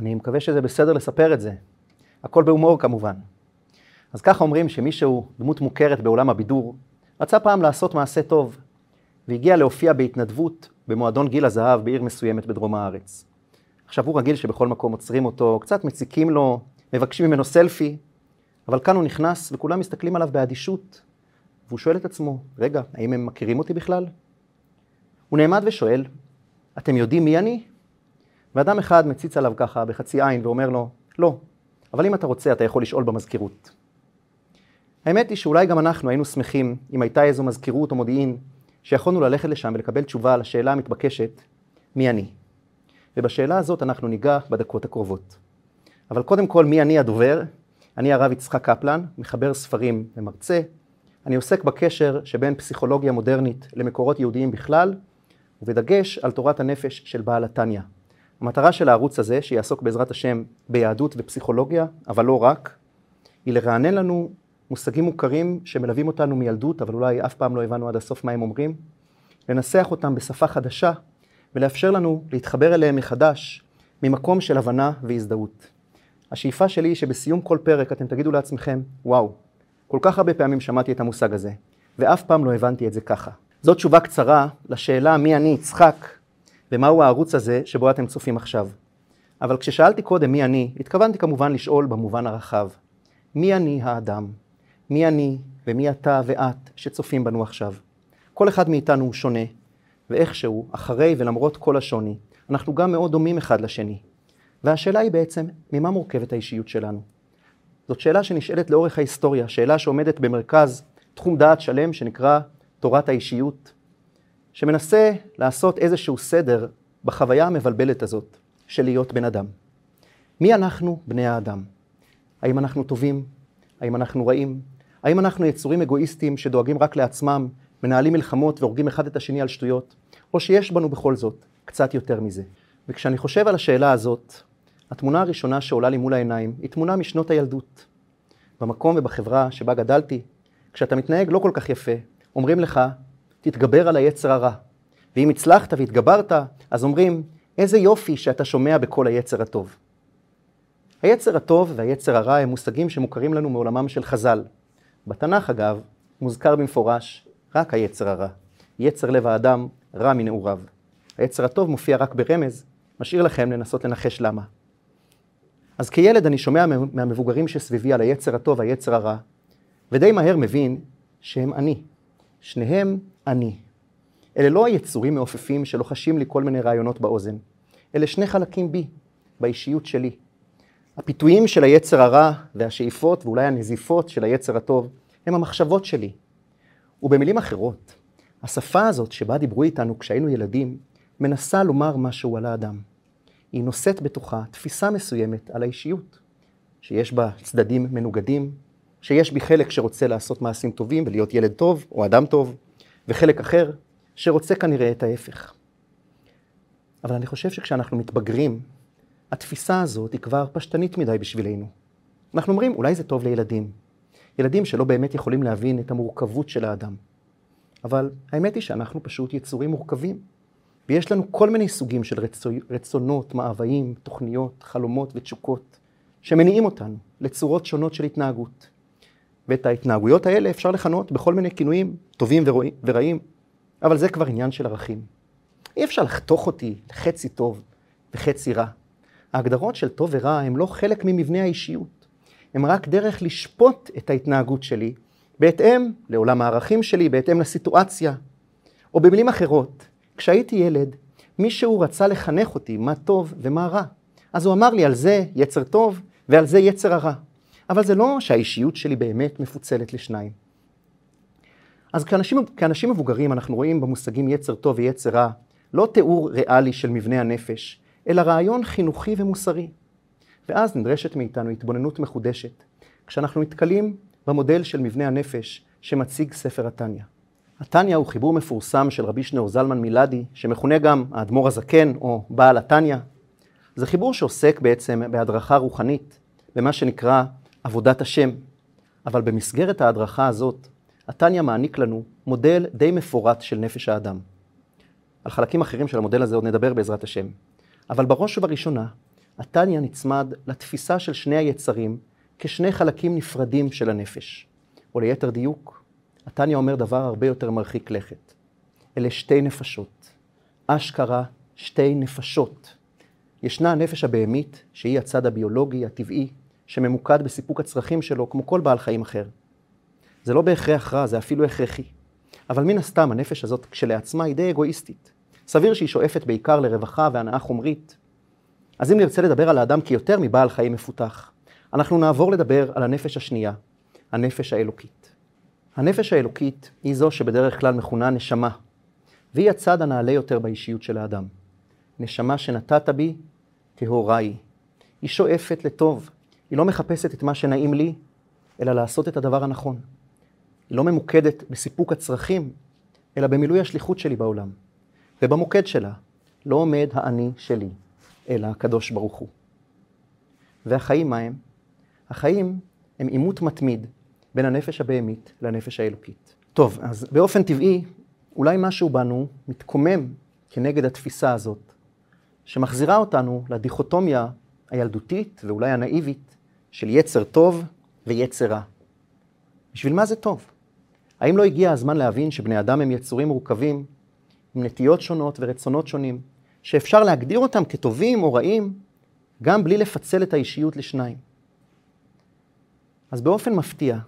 אני מקווה שזה בסדר לספר את זה. הכל בהומור כמובן. אז ככה אומרים שמישהו, דמות מוכרת בעולם הבידור, רצה פעם לעשות מעשה טוב, והגיע להופיע בהתנדבות במועדון גיל הזהב בעיר מסוימת בדרום הארץ. עכשיו הוא רגיל שבכל מקום עוצרים אותו, קצת מציקים לו, מבקשים ממנו סלפי, אבל כאן הוא נכנס וכולם מסתכלים עליו באדישות, והוא שואל את עצמו, רגע, האם הם מכירים אותי בכלל? הוא נעמד ושואל, אתם יודעים מי אני? ואדם אחד מציץ עליו ככה בחצי עין ואומר לו, לא, אבל אם אתה רוצה אתה יכול לשאול במזכירות. האמת היא שאולי גם אנחנו היינו שמחים אם הייתה איזו מזכירות או מודיעין שיכולנו ללכת לשם ולקבל תשובה על השאלה המתבקשת, מי אני? ובשאלה הזאת אנחנו ניגע בדקות הקרובות. אבל קודם כל, מי אני הדובר? אני הרב יצחק קפלן, מחבר ספרים ומרצה. אני עוסק בקשר שבין פסיכולוגיה מודרנית למקורות יהודיים בכלל, ובדגש על תורת הנפש של בעל התניא. המטרה של הערוץ הזה, שיעסוק בעזרת השם ביהדות ופסיכולוגיה, אבל לא רק, היא לרענן לנו מושגים מוכרים שמלווים אותנו מילדות, אבל אולי אף פעם לא הבנו עד הסוף מה הם אומרים, לנסח אותם בשפה חדשה ולאפשר לנו להתחבר אליהם מחדש ממקום של הבנה והזדהות. השאיפה שלי היא שבסיום כל פרק אתם תגידו לעצמכם, וואו, כל כך הרבה פעמים שמעתי את המושג הזה, ואף פעם לא הבנתי את זה ככה. זאת תשובה קצרה לשאלה מי אני יצחק ומהו הערוץ הזה שבו אתם צופים עכשיו. אבל כששאלתי קודם מי אני, התכוונתי כמובן לשאול במובן הרחב. מי אני האדם? מי אני ומי אתה ואת שצופים בנו עכשיו? כל אחד מאיתנו הוא שונה, ואיכשהו, אחרי ולמרות כל השוני, אנחנו גם מאוד דומים אחד לשני. והשאלה היא בעצם, ממה מורכבת האישיות שלנו? זאת שאלה שנשאלת לאורך ההיסטוריה, שאלה שעומדת במרכז תחום דעת שלם שנקרא תורת האישיות, שמנסה לעשות איזשהו סדר בחוויה המבלבלת הזאת של להיות בן אדם. מי אנחנו בני האדם? האם אנחנו טובים? האם אנחנו רעים? האם אנחנו יצורים אגואיסטים שדואגים רק לעצמם, מנהלים מלחמות והורגים אחד את השני על שטויות? או שיש בנו בכל זאת קצת יותר מזה? וכשאני חושב על השאלה הזאת, התמונה הראשונה שעולה לי מול העיניים היא תמונה משנות הילדות. במקום ובחברה שבה גדלתי, כשאתה מתנהג לא כל כך יפה, אומרים לך, תתגבר על היצר הרע. ואם הצלחת והתגברת, אז אומרים, איזה יופי שאתה שומע בכל היצר הטוב. היצר הטוב והיצר הרע הם מושגים שמוכרים לנו מעולמם של חז"ל. בתנ"ך, אגב, מוזכר במפורש רק היצר הרע. יצר לב האדם רע מנעוריו. היצר הטוב מופיע רק ברמז, משאיר לכם לנסות לנחש למה. אז כילד אני שומע מהמבוגרים שסביבי על היצר הטוב והיצר הרע, ודי מהר מבין שהם אני. שניהם אני. אלה לא היצורים מעופפים שלוחשים לי כל מיני רעיונות באוזן. אלה שני חלקים בי, באישיות שלי. הפיתויים של היצר הרע והשאיפות ואולי הנזיפות של היצר הטוב הם המחשבות שלי. ובמילים אחרות, השפה הזאת שבה דיברו איתנו כשהיינו ילדים, מנסה לומר משהו על האדם. היא נושאת בתוכה תפיסה מסוימת על האישיות, שיש בה צדדים מנוגדים, שיש בי חלק שרוצה לעשות מעשים טובים ולהיות ילד טוב או אדם טוב, וחלק אחר שרוצה כנראה את ההפך. אבל אני חושב שכשאנחנו מתבגרים, התפיסה הזאת היא כבר פשטנית מדי בשבילנו. אנחנו אומרים, אולי זה טוב לילדים. ילדים שלא באמת יכולים להבין את המורכבות של האדם. אבל האמת היא שאנחנו פשוט יצורים מורכבים. ויש לנו כל מיני סוגים של רצו, רצונות, מאוויים, תוכניות, חלומות ותשוקות, שמניעים אותנו לצורות שונות של התנהגות. ואת ההתנהגויות האלה אפשר לכנות בכל מיני כינויים טובים ורעים, אבל זה כבר עניין של ערכים. אי אפשר לחתוך אותי לחצי טוב וחצי רע. ההגדרות של טוב ורע הם לא חלק ממבנה האישיות. הם רק דרך לשפוט את ההתנהגות שלי בהתאם לעולם הערכים שלי, בהתאם לסיטואציה. או במילים אחרות, כשהייתי ילד, מישהו רצה לחנך אותי מה טוב ומה רע. אז הוא אמר לי על זה יצר טוב ועל זה יצר הרע. אבל זה לא שהאישיות שלי באמת מפוצלת לשניים. אז כאנשים, כאנשים מבוגרים אנחנו רואים במושגים יצר טוב ויצר רע לא תיאור ריאלי של מבנה הנפש, אלא רעיון חינוכי ומוסרי. ואז נדרשת מאיתנו התבוננות מחודשת, כשאנחנו נתקלים במודל של מבנה הנפש שמציג ספר התניא. התניא הוא חיבור מפורסם של רבי שניאור זלמן מילדי, שמכונה גם האדמו"ר הזקן או בעל התניא. זה חיבור שעוסק בעצם בהדרכה רוחנית, במה שנקרא עבודת השם. אבל במסגרת ההדרכה הזאת, התניא מעניק לנו מודל די מפורט של נפש האדם. על חלקים אחרים של המודל הזה עוד נדבר בעזרת השם. אבל בראש ובראשונה, התניא נצמד לתפיסה של שני היצרים כשני חלקים נפרדים של הנפש. או ליתר דיוק, התניא אומר דבר הרבה יותר מרחיק לכת. אלה שתי נפשות. אשכרה שתי נפשות. ישנה הנפש הבהמית, שהיא הצד הביולוגי, הטבעי, שממוקד בסיפוק הצרכים שלו, כמו כל בעל חיים אחר. זה לא בהכרח רע, זה אפילו הכרחי. אבל מן הסתם, הנפש הזאת כשלעצמה היא די אגואיסטית. סביר שהיא שואפת בעיקר לרווחה והנאה חומרית. אז אם נרצה לדבר על האדם כיותר מבעל חיים מפותח, אנחנו נעבור לדבר על הנפש השנייה, הנפש האלוקית. הנפש האלוקית היא זו שבדרך כלל מכונה נשמה, והיא הצד הנעלה יותר באישיות של האדם. נשמה שנתת בי, טהורה היא. היא שואפת לטוב, היא לא מחפשת את מה שנעים לי, אלא לעשות את הדבר הנכון. היא לא ממוקדת בסיפוק הצרכים, אלא במילוי השליחות שלי בעולם. ובמוקד שלה לא עומד האני שלי, אלא הקדוש ברוך הוא. והחיים מה הם? החיים הם עימות מתמיד בין הנפש הבהמית לנפש האלוקית. טוב, אז באופן טבעי, אולי משהו בנו מתקומם כנגד התפיסה הזאת, שמחזירה אותנו לדיכוטומיה הילדותית ואולי הנאיבית של יצר טוב ויצר רע. בשביל מה זה טוב? האם לא הגיע הזמן להבין שבני אדם הם יצורים מורכבים, עם נטיות שונות ורצונות שונים, שאפשר להגדיר אותם כטובים או רעים, גם בלי לפצל את האישיות לשניים? אז באופן מפתיע,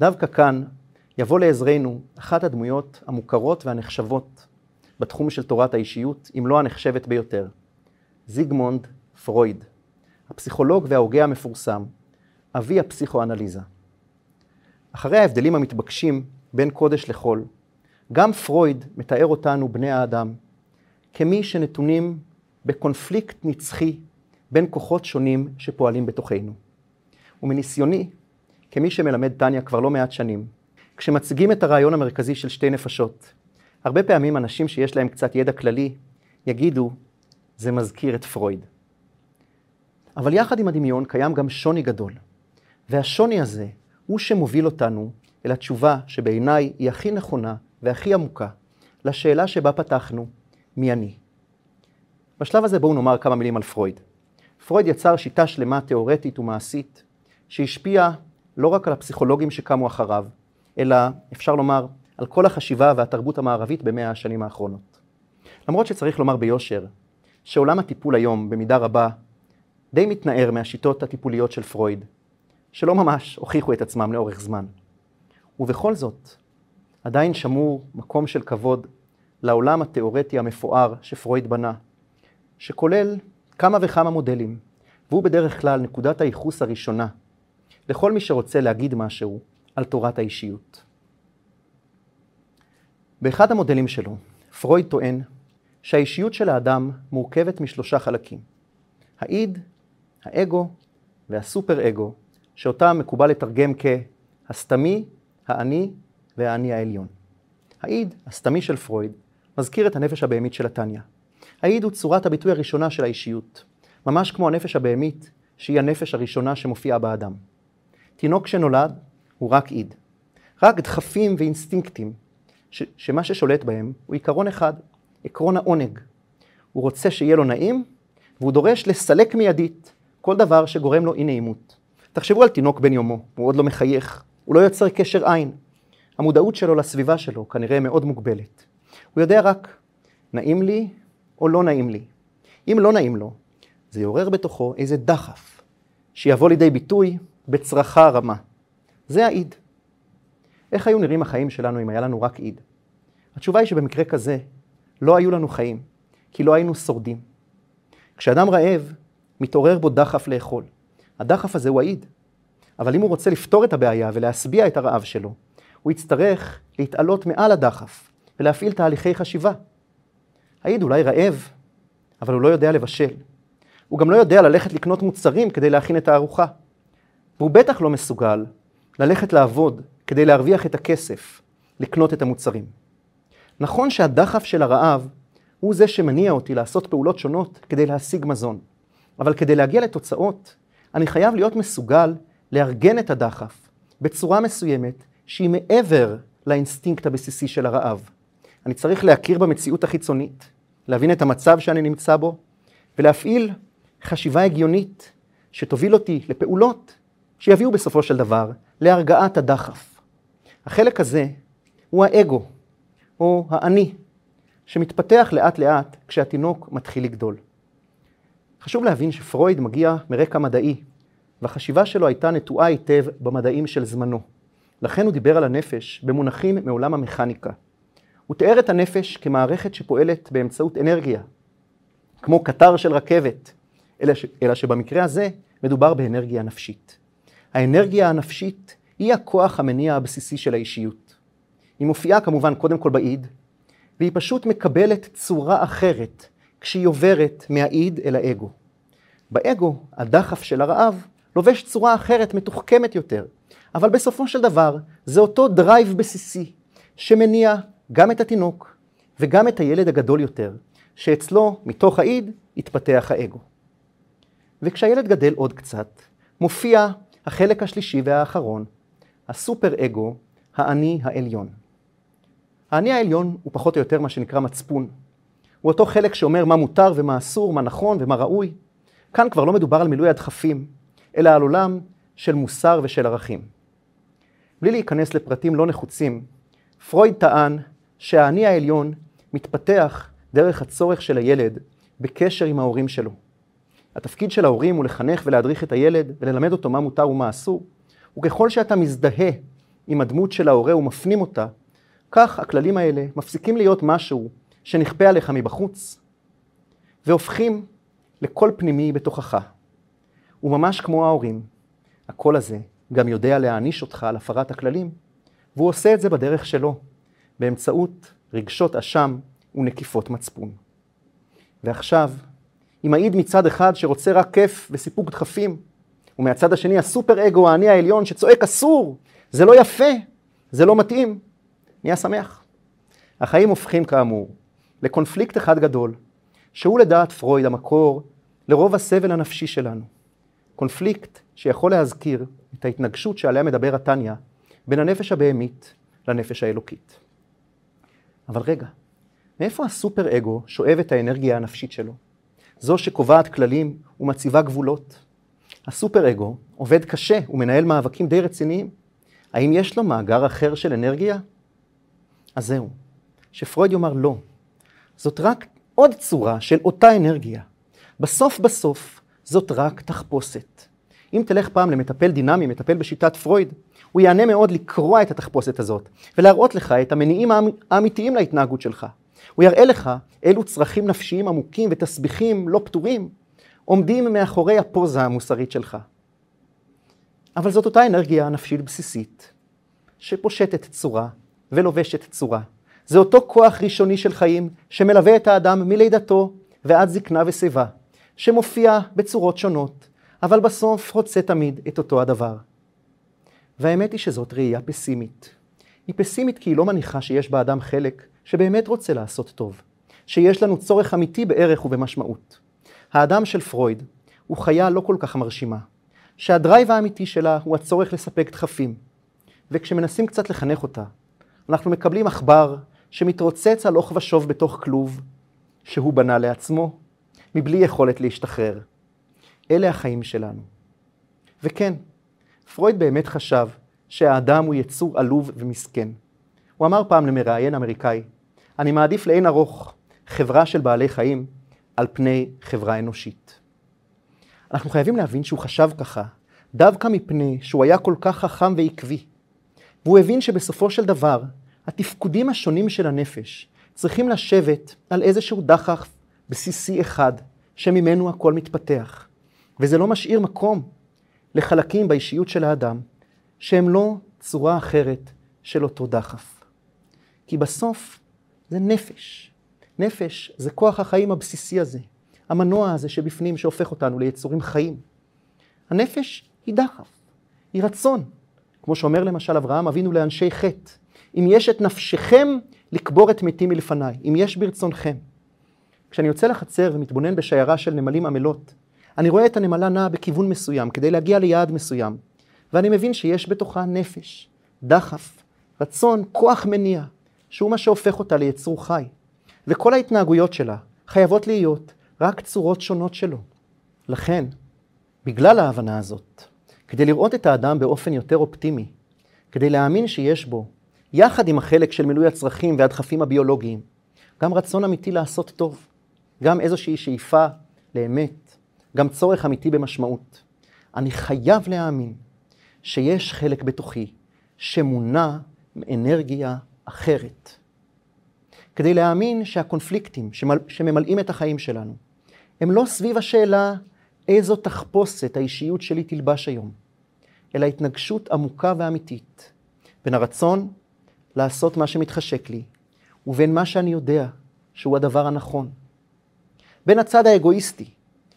דווקא כאן יבוא לעזרנו אחת הדמויות המוכרות והנחשבות בתחום של תורת האישיות, אם לא הנחשבת ביותר, זיגמונד פרויד, הפסיכולוג וההוגה המפורסם, אבי הפסיכואנליזה. אחרי ההבדלים המתבקשים בין קודש לחול, גם פרויד מתאר אותנו, בני האדם, כמי שנתונים בקונפליקט נצחי בין כוחות שונים שפועלים בתוכנו. ומניסיוני, כמי שמלמד טניה כבר לא מעט שנים, כשמציגים את הרעיון המרכזי של שתי נפשות, הרבה פעמים אנשים שיש להם קצת ידע כללי יגידו, זה מזכיר את פרויד. אבל יחד עם הדמיון קיים גם שוני גדול, והשוני הזה הוא שמוביל אותנו אל התשובה שבעיניי היא הכי נכונה והכי עמוקה לשאלה שבה פתחנו, מי אני? בשלב הזה בואו נאמר כמה מילים על פרויד. פרויד יצר שיטה שלמה תיאורטית ומעשית שהשפיעה לא רק על הפסיכולוגים שקמו אחריו, אלא אפשר לומר על כל החשיבה והתרבות המערבית במאה השנים האחרונות. למרות שצריך לומר ביושר שעולם הטיפול היום במידה רבה די מתנער מהשיטות הטיפוליות של פרויד, שלא ממש הוכיחו את עצמם לאורך זמן. ובכל זאת, עדיין שמור מקום של כבוד לעולם התיאורטי המפואר שפרויד בנה, שכולל כמה וכמה מודלים, והוא בדרך כלל נקודת הייחוס הראשונה לכל מי שרוצה להגיד משהו על תורת האישיות. באחד המודלים שלו, פרויד טוען שהאישיות של האדם מורכבת משלושה חלקים. האיד, האגו והסופר-אגו, שאותם מקובל לתרגם כהסתמי, האני והאני העליון. האיד, הסתמי של פרויד, מזכיר את הנפש הבהמית של התניא. האיד הוא צורת הביטוי הראשונה של האישיות, ממש כמו הנפש הבהמית, שהיא הנפש הראשונה שמופיעה באדם. תינוק שנולד הוא רק איד. רק דחפים ואינסטינקטים, ש- שמה ששולט בהם הוא עיקרון אחד, עקרון העונג. הוא רוצה שיהיה לו נעים, והוא דורש לסלק מיידית כל דבר שגורם לו אי נעימות. תחשבו על תינוק בן יומו, הוא עוד לא מחייך, הוא לא יוצר קשר עין. המודעות שלו לסביבה שלו כנראה מאוד מוגבלת. הוא יודע רק, נעים לי או לא נעים לי. אם לא נעים לו, זה יעורר בתוכו איזה דחף, שיבוא לידי ביטוי בצרכה רמה. זה האיד. איך היו נראים החיים שלנו אם היה לנו רק איד? התשובה היא שבמקרה כזה לא היו לנו חיים, כי לא היינו שורדים. כשאדם רעב, מתעורר בו דחף לאכול. הדחף הזה הוא האיד. אבל אם הוא רוצה לפתור את הבעיה ולהשביע את הרעב שלו, הוא יצטרך להתעלות מעל הדחף ולהפעיל תהליכי חשיבה. האיד אולי רעב, אבל הוא לא יודע לבשל. הוא גם לא יודע ללכת לקנות מוצרים כדי להכין את הארוחה. והוא בטח לא מסוגל ללכת לעבוד כדי להרוויח את הכסף, לקנות את המוצרים. נכון שהדחף של הרעב הוא זה שמניע אותי לעשות פעולות שונות כדי להשיג מזון. אבל כדי להגיע לתוצאות, אני חייב להיות מסוגל לארגן את הדחף בצורה מסוימת שהיא מעבר לאינסטינקט הבסיסי של הרעב. אני צריך להכיר במציאות החיצונית, להבין את המצב שאני נמצא בו, ולהפעיל חשיבה הגיונית שתוביל אותי לפעולות שיביאו בסופו של דבר להרגעת הדחף. החלק הזה הוא האגו, או האני, שמתפתח לאט לאט כשהתינוק מתחיל לגדול. חשוב להבין שפרויד מגיע מרקע מדעי, והחשיבה שלו הייתה נטועה היטב במדעים של זמנו. לכן הוא דיבר על הנפש במונחים מעולם המכניקה. הוא תיאר את הנפש כמערכת שפועלת באמצעות אנרגיה, כמו קטר של רכבת, אלא, ש... אלא שבמקרה הזה מדובר באנרגיה נפשית. האנרגיה הנפשית היא הכוח המניע הבסיסי של האישיות. היא מופיעה כמובן קודם כל באיד, והיא פשוט מקבלת צורה אחרת כשהיא עוברת מהאיד אל האגו. באגו, הדחף של הרעב לובש צורה אחרת, מתוחכמת יותר, אבל בסופו של דבר זה אותו drive בסיסי שמניע גם את התינוק וגם את הילד הגדול יותר, שאצלו, מתוך האיד, יתפתח האגו. וכשהילד גדל עוד קצת, מופיע החלק השלישי והאחרון, הסופר אגו, האני העליון. האני העליון הוא פחות או יותר מה שנקרא מצפון. הוא אותו חלק שאומר מה מותר ומה אסור, מה נכון ומה ראוי. כאן כבר לא מדובר על מילוי הדחפים, אלא על עולם של מוסר ושל ערכים. בלי להיכנס לפרטים לא נחוצים, פרויד טען שהאני העליון מתפתח דרך הצורך של הילד בקשר עם ההורים שלו. התפקיד של ההורים הוא לחנך ולהדריך את הילד וללמד אותו מה מותר ומה אסור, וככל שאתה מזדהה עם הדמות של ההורה ומפנים אותה, כך הכללים האלה מפסיקים להיות משהו שנכפה עליך מבחוץ, והופכים לקול פנימי בתוכך. וממש כמו ההורים, הקול הזה גם יודע להעניש אותך על הפרת הכללים, והוא עושה את זה בדרך שלו, באמצעות רגשות אשם ונקיפות מצפון. ועכשיו, אם העיד מצד אחד שרוצה רק כיף וסיפוק דחפים, ומהצד השני הסופר אגו האני העליון שצועק אסור, זה לא יפה, זה לא מתאים, נהיה שמח. החיים הופכים כאמור לקונפליקט אחד גדול, שהוא לדעת פרויד המקור לרוב הסבל הנפשי שלנו. קונפליקט שיכול להזכיר את ההתנגשות שעליה מדבר התניא בין הנפש הבהמית לנפש האלוקית. אבל רגע, מאיפה הסופר אגו שואב את האנרגיה הנפשית שלו? זו שקובעת כללים ומציבה גבולות. הסופר אגו עובד קשה ומנהל מאבקים די רציניים. האם יש לו מאגר אחר של אנרגיה? אז זהו, שפרויד יאמר לא. זאת רק עוד צורה של אותה אנרגיה. בסוף בסוף זאת רק תחפושת. אם תלך פעם למטפל דינמי, מטפל בשיטת פרויד, הוא יענה מאוד לקרוע את התחפושת הזאת, ולהראות לך את המניעים האמיתיים להתנהגות שלך. הוא יראה לך אילו צרכים נפשיים עמוקים ותסביכים לא פתורים עומדים מאחורי הפוזה המוסרית שלך. אבל זאת אותה אנרגיה נפשית בסיסית, שפושטת צורה ולובשת צורה. זה אותו כוח ראשוני של חיים שמלווה את האדם מלידתו ועד זקנה ושיבה, שמופיע בצורות שונות, אבל בסוף רוצה תמיד את אותו הדבר. והאמת היא שזאת ראייה פסימית. היא פסימית כי היא לא מניחה שיש באדם חלק שבאמת רוצה לעשות טוב, שיש לנו צורך אמיתי בערך ובמשמעות. האדם של פרויד הוא חיה לא כל כך מרשימה, שהדרייב האמיתי שלה הוא הצורך לספק דחפים, וכשמנסים קצת לחנך אותה, אנחנו מקבלים עכבר שמתרוצץ הלוך ושוב בתוך כלוב שהוא בנה לעצמו, מבלי יכולת להשתחרר. אלה החיים שלנו. וכן, פרויד באמת חשב שהאדם הוא יצור עלוב ומסכן. הוא אמר פעם למראיין אמריקאי, אני מעדיף לאין ארוך חברה של בעלי חיים על פני חברה אנושית. אנחנו חייבים להבין שהוא חשב ככה, דווקא מפני שהוא היה כל כך חכם ועקבי. והוא הבין שבסופו של דבר, התפקודים השונים של הנפש צריכים לשבת על איזשהו דחף בסיסי אחד, שממנו הכל מתפתח. וזה לא משאיר מקום לחלקים באישיות של האדם, שהם לא צורה אחרת של אותו דחף. כי בסוף זה נפש. נפש זה כוח החיים הבסיסי הזה, המנוע הזה שבפנים שהופך אותנו ליצורים חיים. הנפש היא דחף, היא רצון. כמו שאומר למשל אברהם אבינו לאנשי חטא, אם יש את נפשכם לקבור את מתים מלפניי, אם יש ברצונכם. כשאני יוצא לחצר ומתבונן בשיירה של נמלים עמלות, אני רואה את הנמלה נעה בכיוון מסוים כדי להגיע ליעד מסוים, ואני מבין שיש בתוכה נפש, דחף, רצון, כוח מניע, שהוא מה שהופך אותה ליצור חי. וכל ההתנהגויות שלה חייבות להיות רק צורות שונות שלו. לכן, בגלל ההבנה הזאת, כדי לראות את האדם באופן יותר אופטימי, כדי להאמין שיש בו, יחד עם החלק של מילוי הצרכים והדחפים הביולוגיים, גם רצון אמיתי לעשות טוב, גם איזושהי שאיפה לאמת, גם צורך אמיתי במשמעות. אני חייב להאמין שיש חלק בתוכי שמונע מאנרגיה אחרת. כדי להאמין שהקונפליקטים שממלאים את החיים שלנו, הם לא סביב השאלה איזו תחפושת האישיות שלי תלבש היום, אלא התנגשות עמוקה ואמיתית בין הרצון לעשות מה שמתחשק לי, ובין מה שאני יודע שהוא הדבר הנכון. בין הצד האגואיסטי,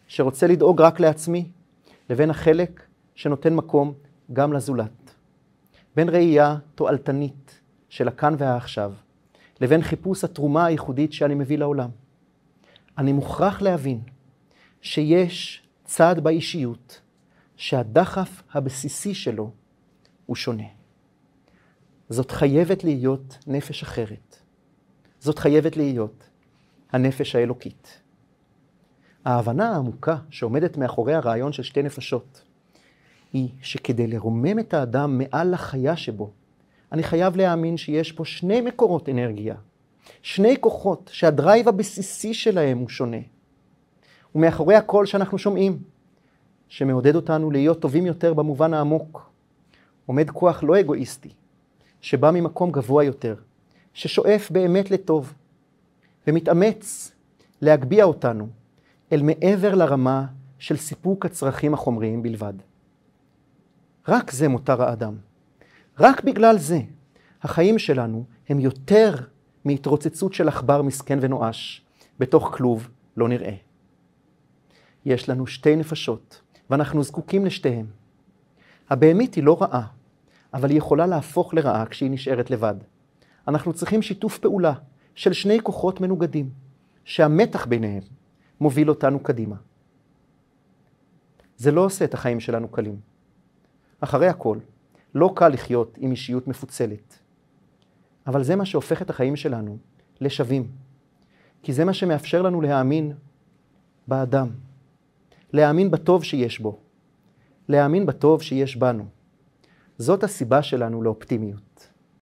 שרוצה לדאוג רק לעצמי, לבין החלק שנותן מקום גם לזולת. בין ראייה תועלתנית של הכאן והעכשיו, לבין חיפוש התרומה הייחודית שאני מביא לעולם. אני מוכרח להבין שיש צד באישיות שהדחף הבסיסי שלו הוא שונה. זאת חייבת להיות נפש אחרת. זאת חייבת להיות הנפש האלוקית. ההבנה העמוקה שעומדת מאחורי הרעיון של שתי נפשות היא שכדי לרומם את האדם מעל לחיה שבו, אני חייב להאמין שיש פה שני מקורות אנרגיה, שני כוחות שהדרייב הבסיסי שלהם הוא שונה. ומאחורי הקול שאנחנו שומעים, שמעודד אותנו להיות טובים יותר במובן העמוק, עומד כוח לא אגואיסטי, שבא ממקום גבוה יותר, ששואף באמת לטוב, ומתאמץ להגביה אותנו אל מעבר לרמה של סיפוק הצרכים החומריים בלבד. רק זה מותר האדם. רק בגלל זה החיים שלנו הם יותר מהתרוצצות של עכבר מסכן ונואש בתוך כלוב לא נראה. יש לנו שתי נפשות, ואנחנו זקוקים לשתיהן. הבהמית היא לא רעה, אבל היא יכולה להפוך לרעה כשהיא נשארת לבד. אנחנו צריכים שיתוף פעולה של שני כוחות מנוגדים, שהמתח ביניהם מוביל אותנו קדימה. זה לא עושה את החיים שלנו קלים. אחרי הכל, לא קל לחיות עם אישיות מפוצלת. אבל זה מה שהופך את החיים שלנו לשווים. כי זה מה שמאפשר לנו להאמין באדם. להאמין בטוב שיש בו. להאמין בטוב שיש בנו. זאת הסיבה שלנו לאופטימיות.